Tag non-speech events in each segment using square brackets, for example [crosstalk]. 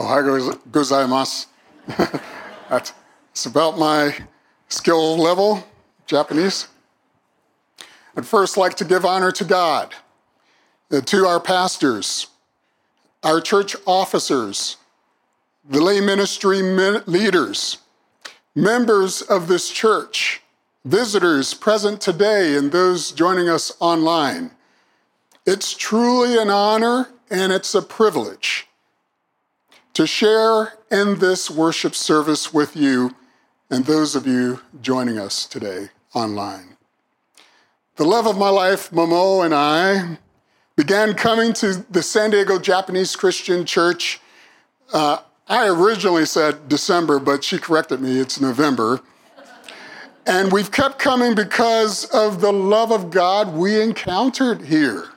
Ohayo gozaimasu. [laughs] That's it's about my skill level, Japanese. I'd first like to give honor to God, uh, to our pastors, our church officers, the lay ministry leaders, members of this church, visitors present today, and those joining us online. It's truly an honor and it's a privilege to share in this worship service with you and those of you joining us today online. The love of my life, Momo, and I began coming to the San Diego Japanese Christian Church. Uh, I originally said December, but she corrected me, it's November. And we've kept coming because of the love of God we encountered here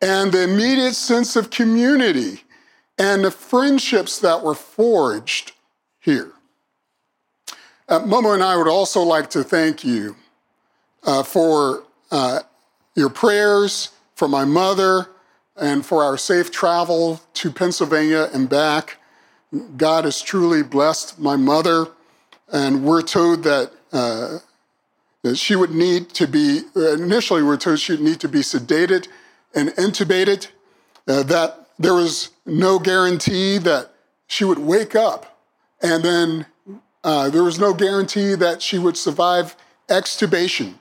and the immediate sense of community and the friendships that were forged here. Uh, Momo and I would also like to thank you uh, for uh, your prayers, for my mother, and for our safe travel to Pennsylvania and back. God has truly blessed my mother, and we're told that, uh, she would need to be, initially, we we're told she would need to be sedated and intubated, uh, that there was no guarantee that she would wake up, and then uh, there was no guarantee that she would survive extubation.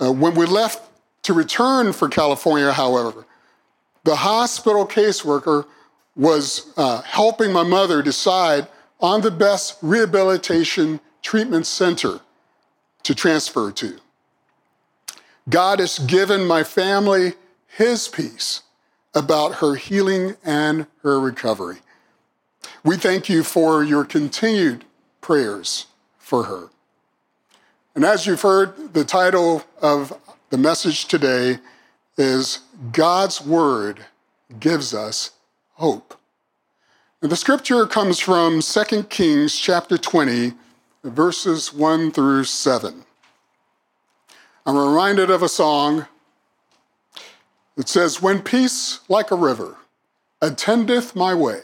Uh, when we left to return for California, however, the hospital caseworker was uh, helping my mother decide on the best rehabilitation treatment center to transfer to. God has given my family his peace about her healing and her recovery. We thank you for your continued prayers for her. And as you've heard, the title of the message today is God's Word Gives Us Hope. And the scripture comes from 2 Kings chapter 20, verses 1 through 7. I'm reminded of a song it says, When peace like a river attendeth my way,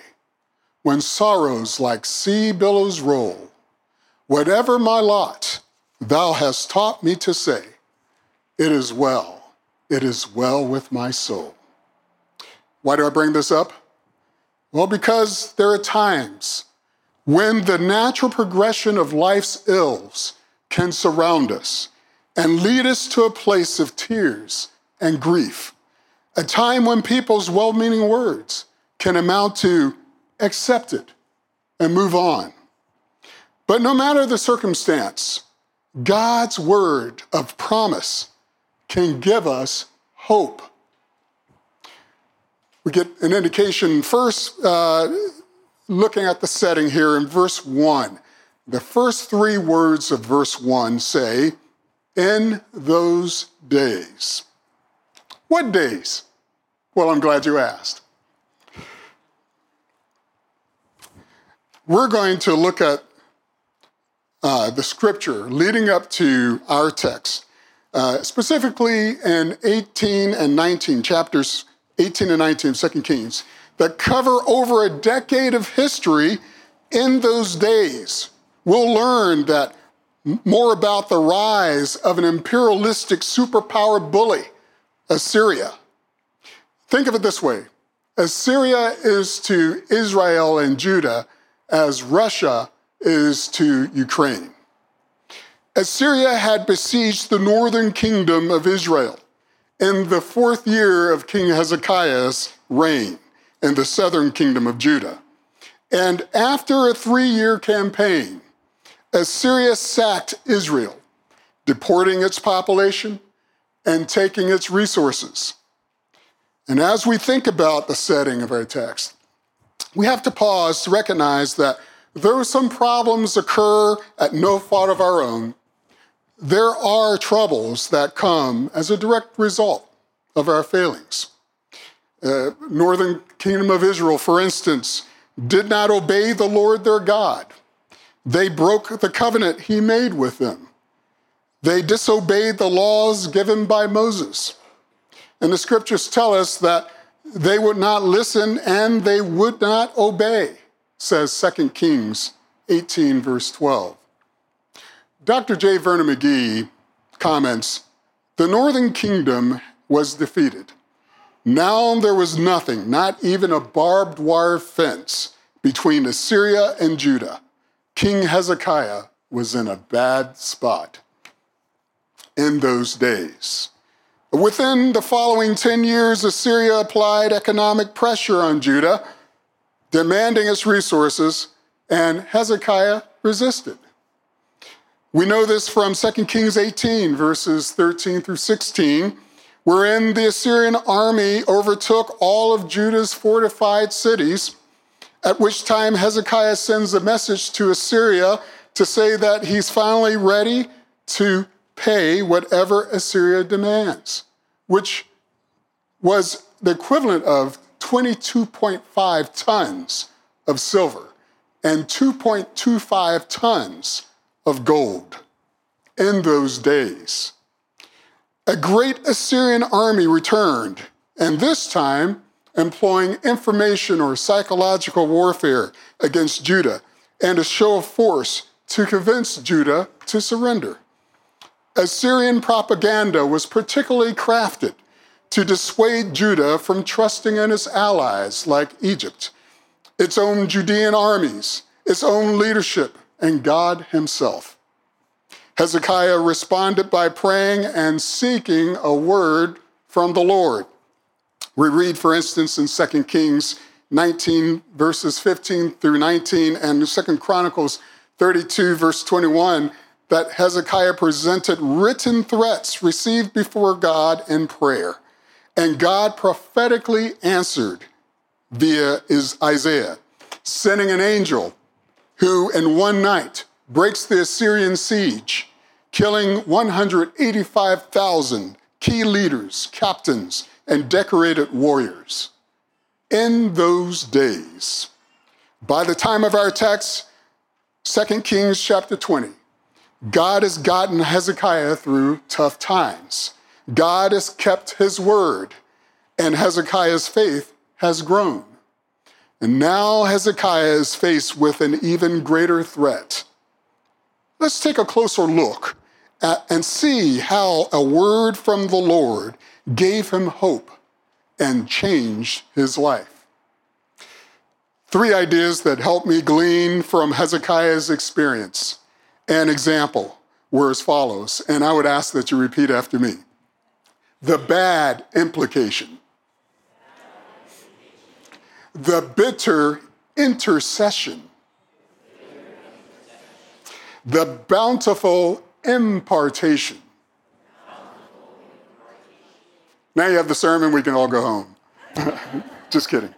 when sorrows like sea billows roll, whatever my lot, thou hast taught me to say, It is well, it is well with my soul. Why do I bring this up? Well, because there are times when the natural progression of life's ills can surround us and lead us to a place of tears and grief a time when people's well meaning words can amount to accept it and move on. But no matter the circumstance, God's word of promise can give us hope. We get an indication first, uh, looking at the setting here in verse 1. The first three words of verse 1 say, In those days. What days? Well, I'm glad you asked. We're going to look at uh, the scripture leading up to our text, uh, specifically in 18 and 19, chapters 18 and 19 of 2 Kings, that cover over a decade of history in those days. We'll learn that more about the rise of an imperialistic superpower bully, Assyria Think of it this way Assyria is to Israel and Judah as Russia is to Ukraine. Assyria had besieged the northern kingdom of Israel in the fourth year of King Hezekiah's reign in the southern kingdom of Judah. And after a three year campaign, Assyria sacked Israel, deporting its population and taking its resources. And as we think about the setting of our text, we have to pause to recognize that though some problems occur at no fault of our own, there are troubles that come as a direct result of our failings. Uh, Northern Kingdom of Israel, for instance, did not obey the Lord their God. They broke the covenant he made with them. They disobeyed the laws given by Moses. And the scriptures tell us that they would not listen and they would not obey. says 2 Kings 18, verse 12. Dr. J. Vernon McGee comments The northern kingdom was defeated. Now there was nothing, not even a barbed wire fence between Assyria and Judah. King Hezekiah was in a bad spot in those days. Within the following 10 years, Assyria applied economic pressure on Judah, demanding its resources, and Hezekiah resisted. We know this from 2 Kings 18, verses 13 through 16, wherein the Assyrian army overtook all of Judah's fortified cities, at which time Hezekiah sends a message to Assyria to say that he's finally ready to pay whatever Assyria demands, which was the equivalent of 22.5 tons of silver and 2.25 tons of gold in those days. A great Assyrian army returned, and this time employing information or psychological warfare against Judah and a show of force to convince Judah to surrender. Assyrian propaganda was particularly crafted to dissuade Judah from trusting in its allies like Egypt, its own Judean armies, its own leadership, and God Himself. Hezekiah responded by praying and seeking a word from the Lord. We read, for instance, in 2 Kings 19, verses 15 through 19, and 2 Chronicles 32, verse 21, that Hezekiah presented written threats received before God in prayer. And God prophetically answered via is Isaiah, sending an angel who, in one night, breaks the Assyrian siege, killing 185,000 key leaders, captains, and decorated warriors. In those days, by the time of our text, 2 Kings chapter 20, God has gotten Hezekiah through tough times. God has kept his word, and Hezekiah's faith has grown. And now Hezekiah is faced with an even greater threat. Let's take a closer look at, and see how a word from the Lord gave him hope and changed his life. Three ideas that help me glean from Hezekiah's experience. An example were as follows, and I would ask that you repeat after me. The bad implication, the bitter intercession, the bountiful impartation. Now you have the sermon, we can all go home. [laughs] Just kidding.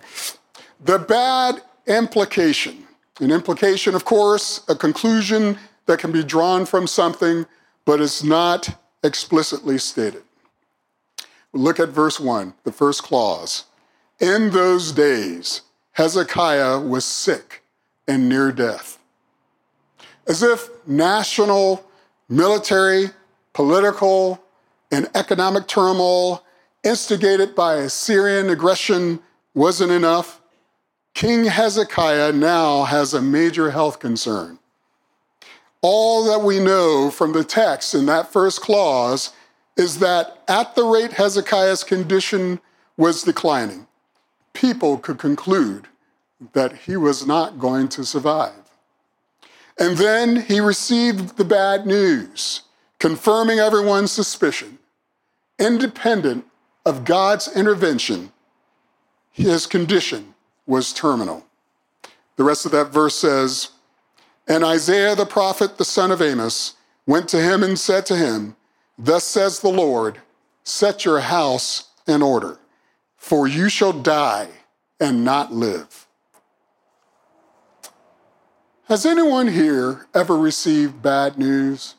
The bad implication. An implication, of course, a conclusion that can be drawn from something, but is not explicitly stated. Look at verse 1, the first clause. In those days, Hezekiah was sick and near death. As if national, military, political, and economic turmoil instigated by Assyrian aggression wasn't enough, King Hezekiah now has a major health concern. That we know from the text in that first clause is that at the rate Hezekiah's condition was declining, people could conclude that he was not going to survive. And then he received the bad news, confirming everyone's suspicion. Independent of God's intervention, his condition was terminal. The rest of that verse says, and Isaiah the prophet, the son of Amos, went to him and said to him, Thus says the Lord, set your house in order, for you shall die and not live. Has anyone here ever received bad news?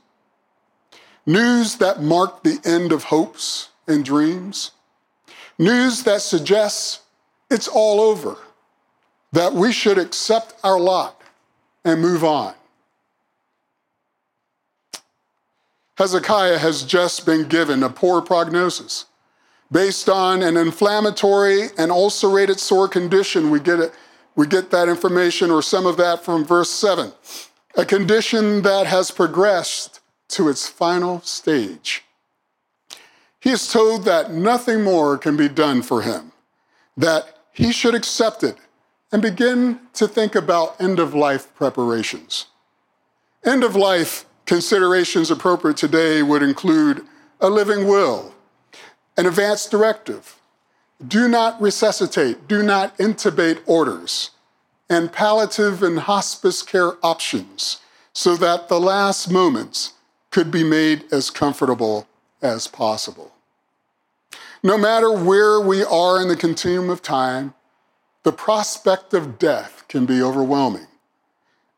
News that marked the end of hopes and dreams? News that suggests it's all over, that we should accept our lot and move on. Hezekiah has just been given a poor prognosis. Based on an inflammatory and ulcerated sore condition, we get, it, We get that information or some of that from verse 7. A condition that has progressed to its final stage. He is told that nothing more can be done for him, that he should accept it and begin to think about end of life preparations. End of life considerations appropriate today would include a living will, an advance directive, do not resuscitate, do not intubate orders, and palliative and hospice care options so that the last moments could be made as comfortable as possible. No matter where we are in the continuum of time, the prospect of death can be overwhelming.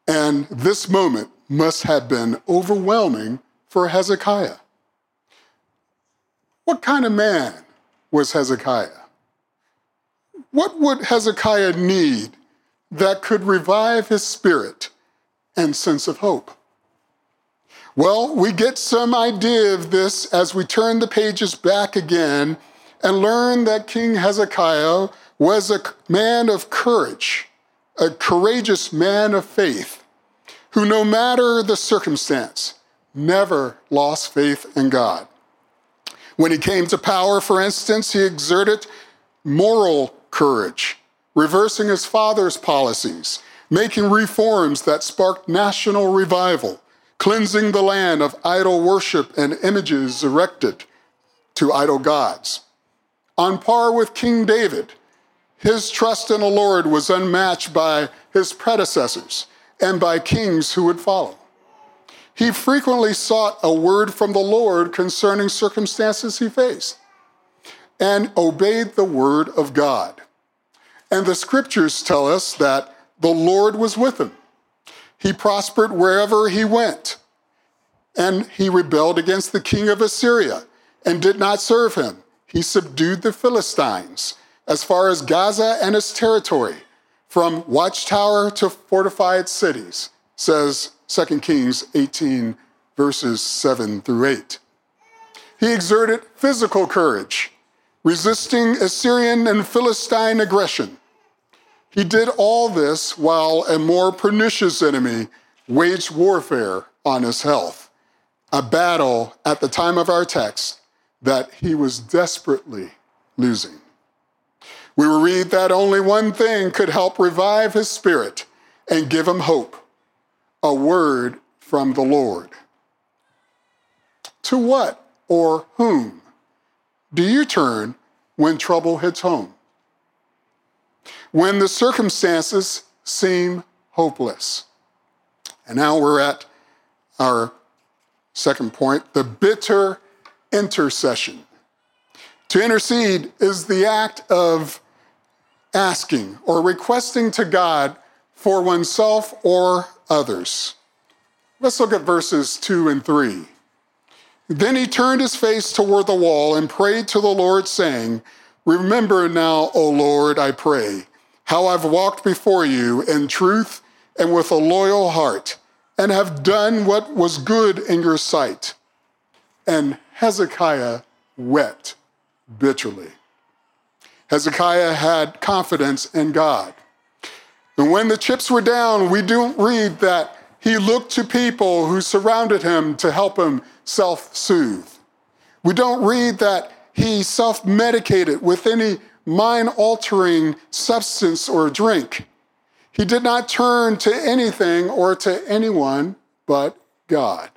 And this moment must have been overwhelming for Hezekiah. What kind of man was Hezekiah? What would Hezekiah need that could revive his spirit and sense of hope? Well, we get some idea of this as we turn the pages back again and learn that King Hezekiah was a man of courage, a courageous man of faith, who, no matter the circumstance, never lost faith in God. When he came to power, for instance, he exerted moral courage, reversing his father's policies, making reforms that sparked national revival, cleansing the land of idol worship and images erected to idol gods. On par with King David, his trust in the Lord was unmatched by his predecessors and by kings who would follow. He frequently sought a word from the Lord concerning circumstances he faced and obeyed the word of God. And the scriptures tell us that the Lord was with him. He prospered wherever he went. And he rebelled against the king of Assyria and did not serve him. He subdued the Philistines as far as Gaza and its territory, from watchtower to fortified cities, says 2 Kings 18, verses 7 through 8. He exerted physical courage, resisting Assyrian and Philistine aggression. He did all this while a more pernicious enemy waged warfare on his health, a battle at the time of our text that he was desperately losing. We will read that only one thing could help revive his spirit and give him hope a word from the Lord. To what or whom do you turn when trouble hits home? When the circumstances seem hopeless. And now we're at our second point the bitter intercession. To intercede is the act of asking or requesting to God for oneself or others. Let's look at verses 2 and 3. Then he turned his face toward the wall and prayed to the Lord, saying, Remember now, O Lord, I pray, how I've walked before you in truth and with a loyal heart, and have done what was good in your sight. And Hezekiah wept bitterly. Hezekiah had confidence in God. And when the chips were down, we don't read that he looked to people who surrounded him to help him self soothe. We don't read that he self medicated with any mind altering substance or drink. He did not turn to anything or to anyone but God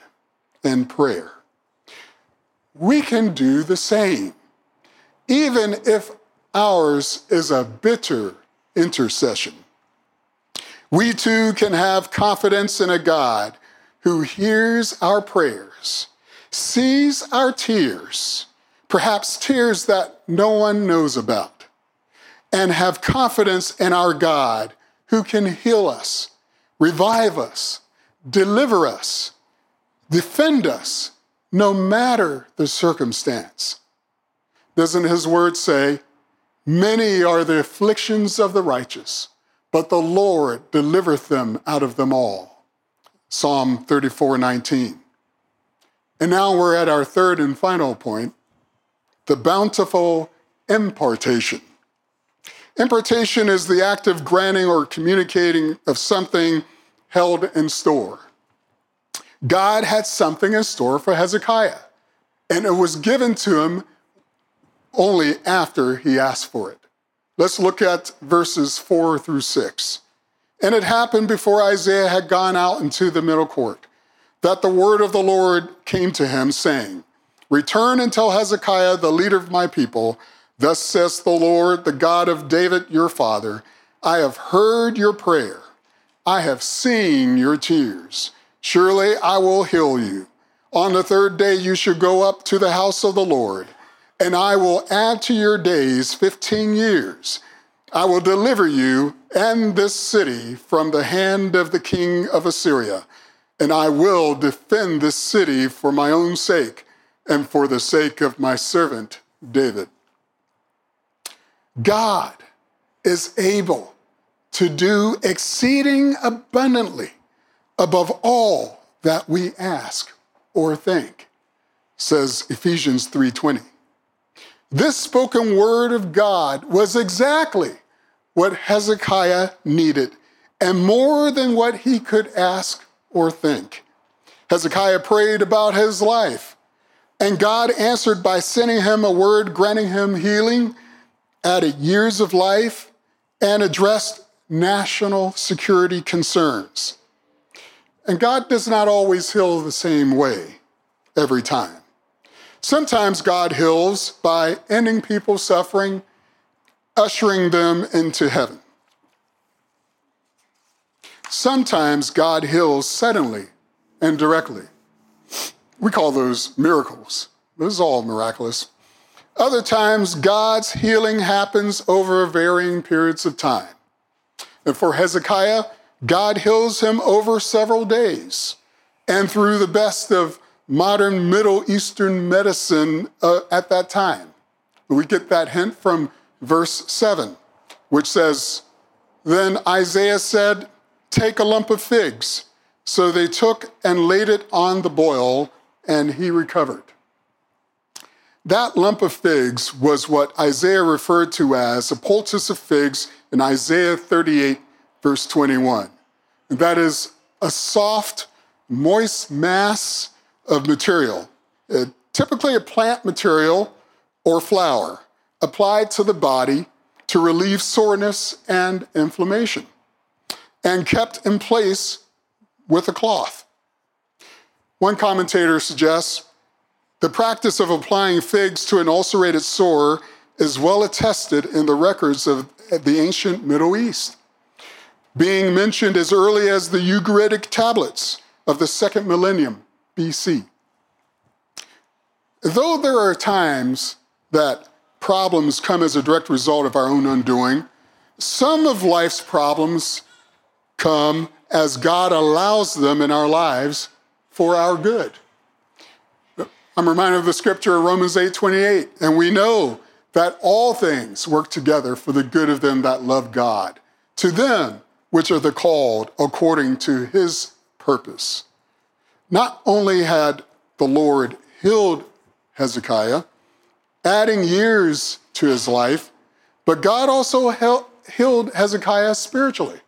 in prayer. We can do the same, even if ours is a bitter intercession we too can have confidence in a God who hears our prayers, sees our tears, perhaps tears that no one knows about, and have confidence in our God who can heal us, revive us, deliver us, defend us, no matter the circumstance. Doesn't his word say, Many are the afflictions of the righteous? but the Lord delivereth them out of them all. Psalm 34 19. And now we're at our third and final point the bountiful impartation. Impartation is the act of granting or communicating of something held in store. God had something in store for Hezekiah, and it was given to him only after he asked for it. Let's look at verses four through six. And it happened before Isaiah had gone out into the middle court that the word of the Lord came to him, saying, Return and tell Hezekiah, the leader of my people, Thus says the Lord, the God of David your father, I have heard your prayer, I have seen your tears. Surely I will heal you. On the third day you shall go up to the house of the Lord, and I will add to your days 15 years. I will deliver you and this city from the hand of the king of Assyria, and I will defend this city for my own sake and for the sake of my servant David. God is able to do exceeding abundantly above all that we ask or think, says Ephesians 3:20. This spoken word of God was exactly what Hezekiah needed and more than what he could ask or think. Hezekiah prayed about his life, and God answered by sending him a word granting him healing added years of life, and addressed national security concerns. And God does not always heal the same way every time. Sometimes God heals by ending people's suffering, ushering them into heaven. Sometimes God heals suddenly and directly. We call those miracles. This is all miraculous. Other times, God's healing happens over varying periods of time. And for Hezekiah, God heals him over several days and through the best of modern Middle Eastern medicine uh, at that time. We get that hint from verse 7, which says, Then Isaiah said, Take a lump of figs. So they took and laid it on the boil, and he recovered. That lump of figs was what Isaiah referred to as a poultice of figs in Isaiah 38, verse 21. And that is a soft, moist mass of material, uh, typically a plant material or flour, applied to the body to relieve soreness and inflammation, and kept in place with a cloth. One commentator suggests the practice of applying figs to an ulcerated sore is well attested in the records of the ancient Middle East, being mentioned as early as the Ugaritic tablets of the second millennium BC. Though there are times that problems come as a direct result of our own undoing, some of life's problems come as God allows them in our lives for our good. I'm reminded of the scripture of Romans 8 28, and we know that all things work together for the good of them that love God, to them which are the called according to his purpose. Not only had the Lord healed Hezekiah, adding years to his life, but God also healed Hezekiah spiritually.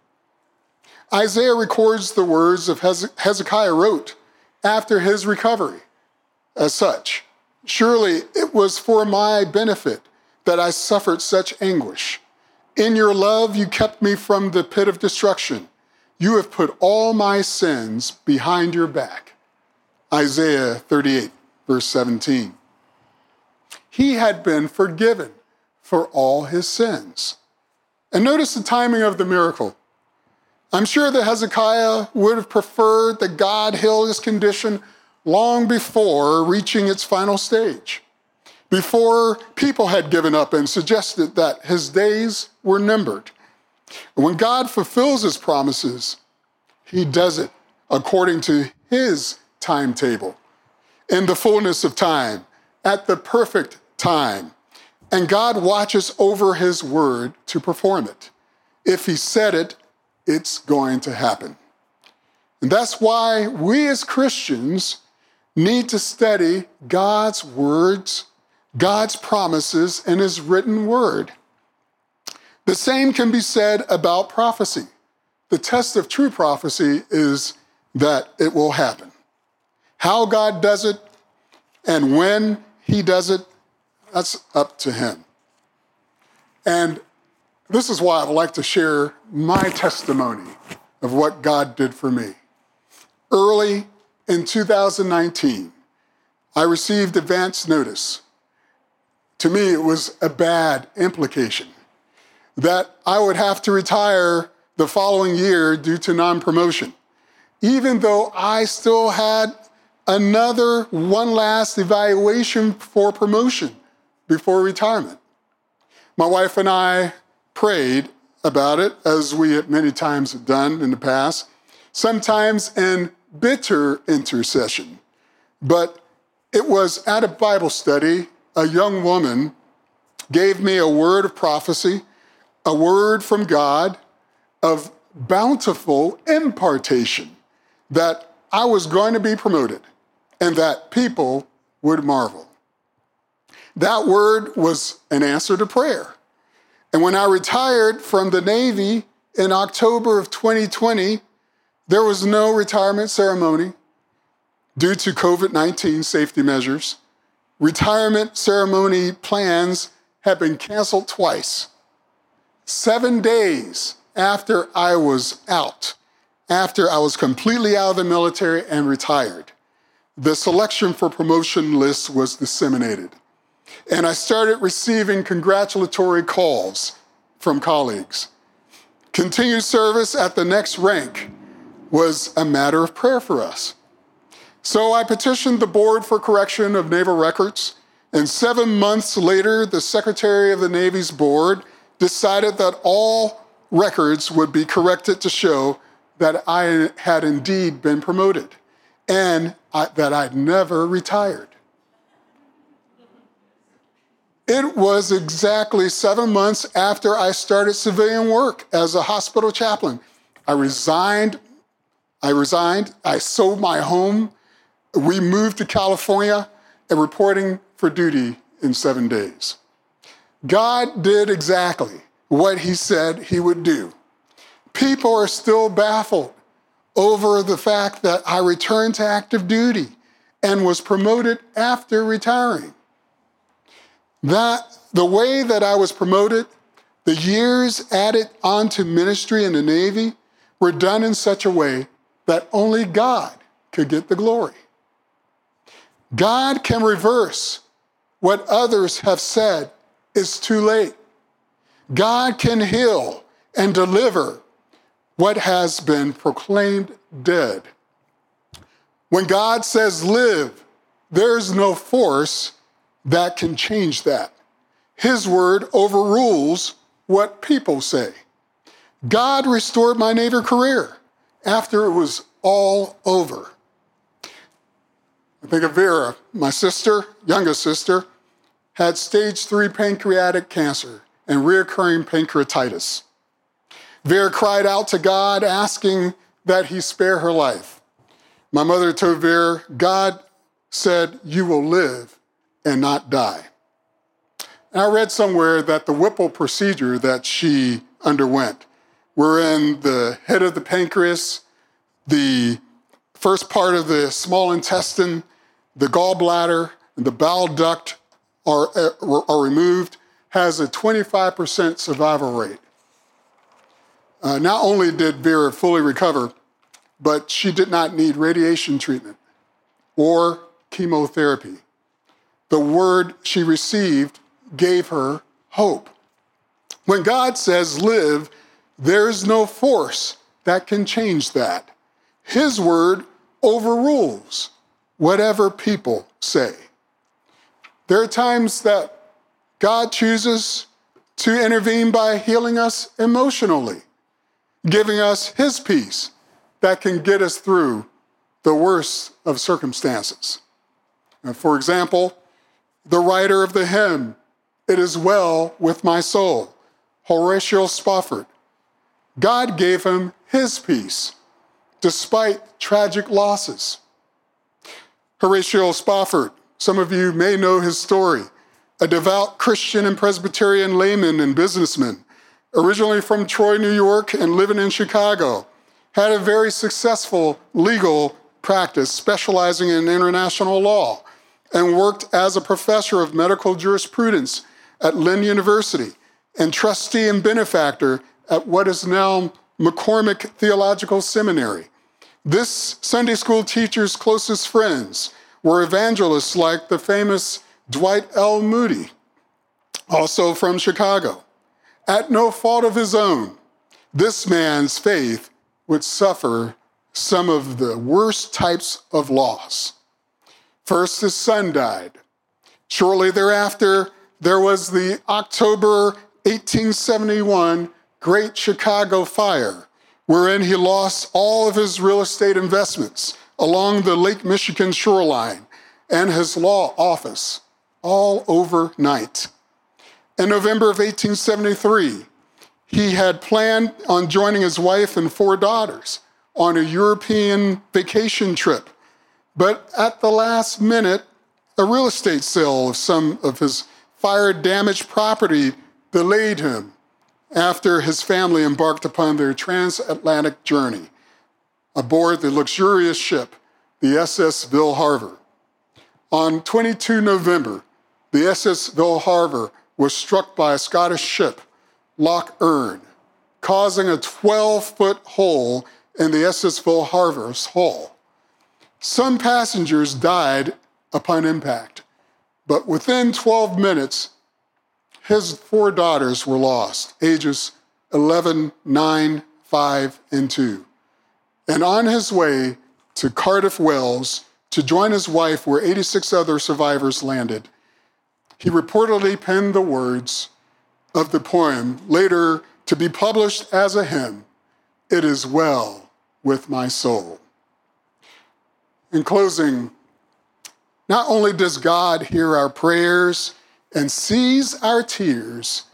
Isaiah records the words of Hezekiah wrote after his recovery as such. Surely it was for my benefit that I suffered such anguish. In your love, you kept me from the pit of destruction. You have put all my sins behind your back. Isaiah 38, verse 17. He had been forgiven for all his sins. And notice the timing of the miracle. I'm sure that Hezekiah would have preferred that God heal his condition long before reaching its final stage, before people had given up and suggested that his days were numbered. When God fulfills his promises, he does it according to his timetable, in the fullness of time, at the perfect time. And God watches over his word to perform it. If he said it, it's going to happen. And that's why we as Christians need to study God's words, God's promises, and His written word. The same can be said about prophecy. The test of true prophecy is that it will happen. How God does it and when He does it, that's up to Him. And this is why I would like to share my testimony of what God did for me. Early in 2019, I received advance notice. To me, it was a bad implication that I would have to retire the following year due to non promotion, even though I still had another one last evaluation for promotion before retirement. My wife and I prayed about it, as we have many times have done in the past, sometimes in bitter intercession. But it was at a Bible study, a young woman gave me a word of prophecy, a word from God of bountiful impartation that I was going to be promoted and that people would marvel. That word was an answer to prayer. And when I retired from the Navy in October of 2020, there was no retirement ceremony due to COVID 19 safety measures. Retirement ceremony plans have been canceled twice. Seven days after I was out, after I was completely out of the military and retired, the selection for promotion list was disseminated. And I started receiving congratulatory calls from colleagues. Continued service at the next rank was a matter of prayer for us. So I petitioned the Board for Correction of Naval Records, and seven months later, the Secretary of the Navy's board decided that all records would be corrected to show that I had indeed been promoted and I, that I'd never retired. It was exactly seven months after I started civilian work as a hospital chaplain. I resigned. I resigned. I sold my home. We moved to California and reporting for duty in seven days. God did exactly what he said he would do. People are still baffled over the fact that I returned to active duty and was promoted after retiring. That the way that I was promoted, the years added onto ministry in the Navy were done in such a way that only God could get the glory. God can reverse what others have said is too late. God can heal and deliver what has been proclaimed dead. When God says live, there's no force that can change that. His word overrules what people say. God restored my Navy career after it was all over. I think of Vera, my sister, youngest sister, had stage three pancreatic cancer and reoccurring pancreatitis. Vera cried out to God, asking that he spare her life. My mother told Vera, God said, You will live and not die. And I read somewhere that the Whipple procedure that she underwent, wherein the head of the pancreas, the first part of the small intestine, the gallbladder, and the bile duct are, are removed, has a 25% survival rate. Uh, not only did Vera fully recover, but she did not need radiation treatment or chemotherapy the word she received gave her hope. When God says live, there's no force that can change that. His word overrules whatever people say. There are times that God chooses to intervene by healing us emotionally, giving us His peace that can get us through the worst of circumstances. Now, for example, the writer of the hymn, It Is Well With My Soul, Horatio Spafford. God gave him his peace despite tragic losses. Horatio Spafford, some of you may know his story, a devout Christian and Presbyterian layman and businessman. Originally from Troy, New York, and living in Chicago, had a very successful legal practice specializing in international law and worked as a professor of medical jurisprudence at Lind University and trustee and benefactor at what is now McCormick Theological Seminary. This Sunday school teacher's closest friends were evangelists like the famous Dwight L. Moody, also from Chicago. At no fault of his own, this man's faith would suffer some of the worst types of loss. First, his son died. Shortly thereafter, there was the October 1871 Great Chicago Fire, wherein he lost all of his real estate investments along the Lake Michigan shoreline and his law office, all overnight. In November of 1873, he had planned on joining his wife and four daughters on a European vacation trip. But at the last minute, a real estate sale of some of his fire damaged property delayed him after his family embarked upon their transatlantic journey aboard the luxurious ship, the SS Ville Havre. On 22 November, the SS Ville Havre was struck by a Scottish ship, Loch Earn, causing a 12 foot hole in the SS Ville Havre's hull. Some passengers died upon impact, but within 12 minutes, his four daughters were lost, ages 11, 9, 5, and 2. And on his way to Cardiff, Wales, to join his wife where 86 other survivors landed, he reportedly penned the words of the poem, later to be published as a hymn It is well with my soul. In closing, not only does God hear our prayers, and sees our tears,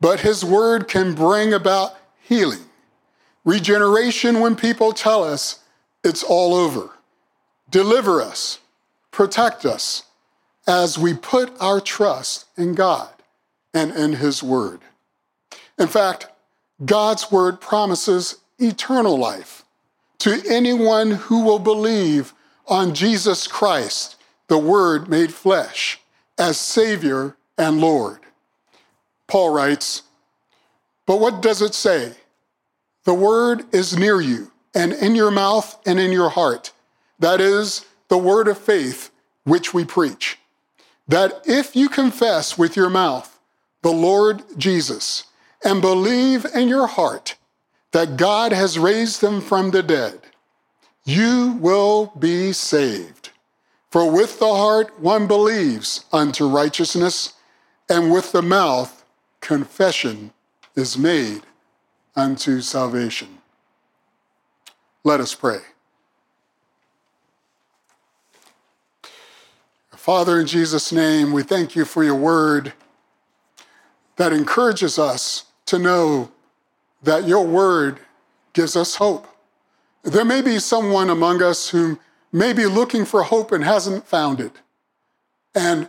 but his word can bring about healing, regeneration when people tell us it's all over. Deliver us, protect us as we put our trust in God and in his word. In fact, God's word promises eternal life to anyone who will believe on Jesus Christ, the Word made flesh, as Savior and Lord. Paul writes, But what does it say? The word is near you, and in your mouth and in your heart. That is the word of faith which we preach. That if you confess with your mouth the Lord Jesus and believe in your heart that God has raised him from the dead, you will be saved. For with the heart one believes unto righteousness and with the mouth confession is made unto salvation. Let us pray. Father, in Jesus' name, we thank you for your word that encourages us to know that your word gives us hope. There may be someone among us who may be looking for hope and hasn't found it. And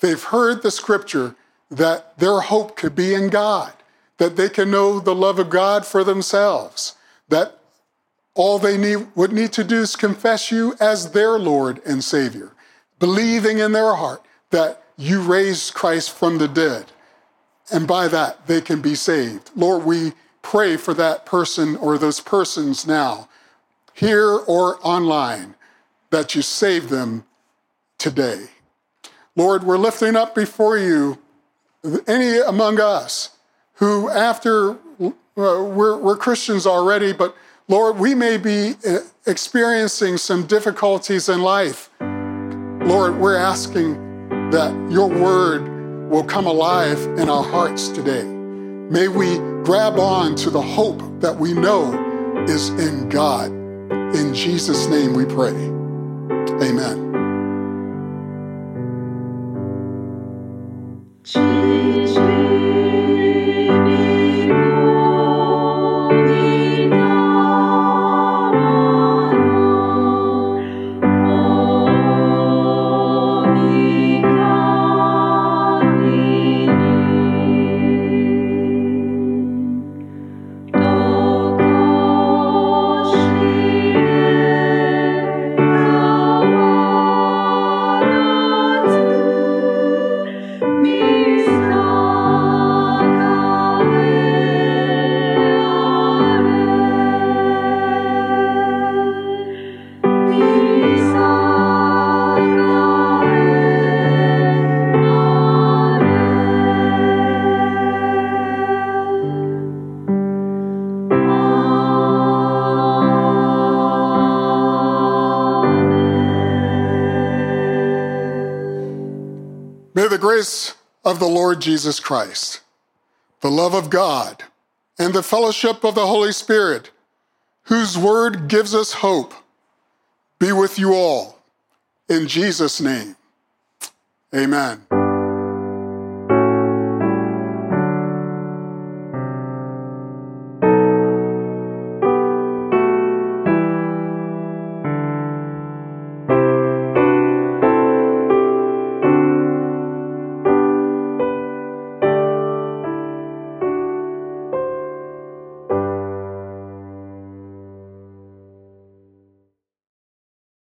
They've heard the scripture that their hope could be in God, that they can know the love of God for themselves, that all they need, would need to do is confess you as their Lord and Savior, believing in their heart that you raised Christ from the dead. And by that, they can be saved. Lord, we pray for that person or those persons now, here or online, that you save them today. Lord, we're lifting up before you any among us who, after uh, we're, we're Christians already, but Lord, we may be uh, experiencing some difficulties in life. Lord, we're asking that your word will come alive in our hearts today. May we grab on to the hope that we know is in God. In Jesus' name we pray. Amen. The grace of the Lord Jesus Christ, the love of God, and the fellowship of the Holy Spirit, whose word gives us hope, be with you all. In Jesus' name, amen.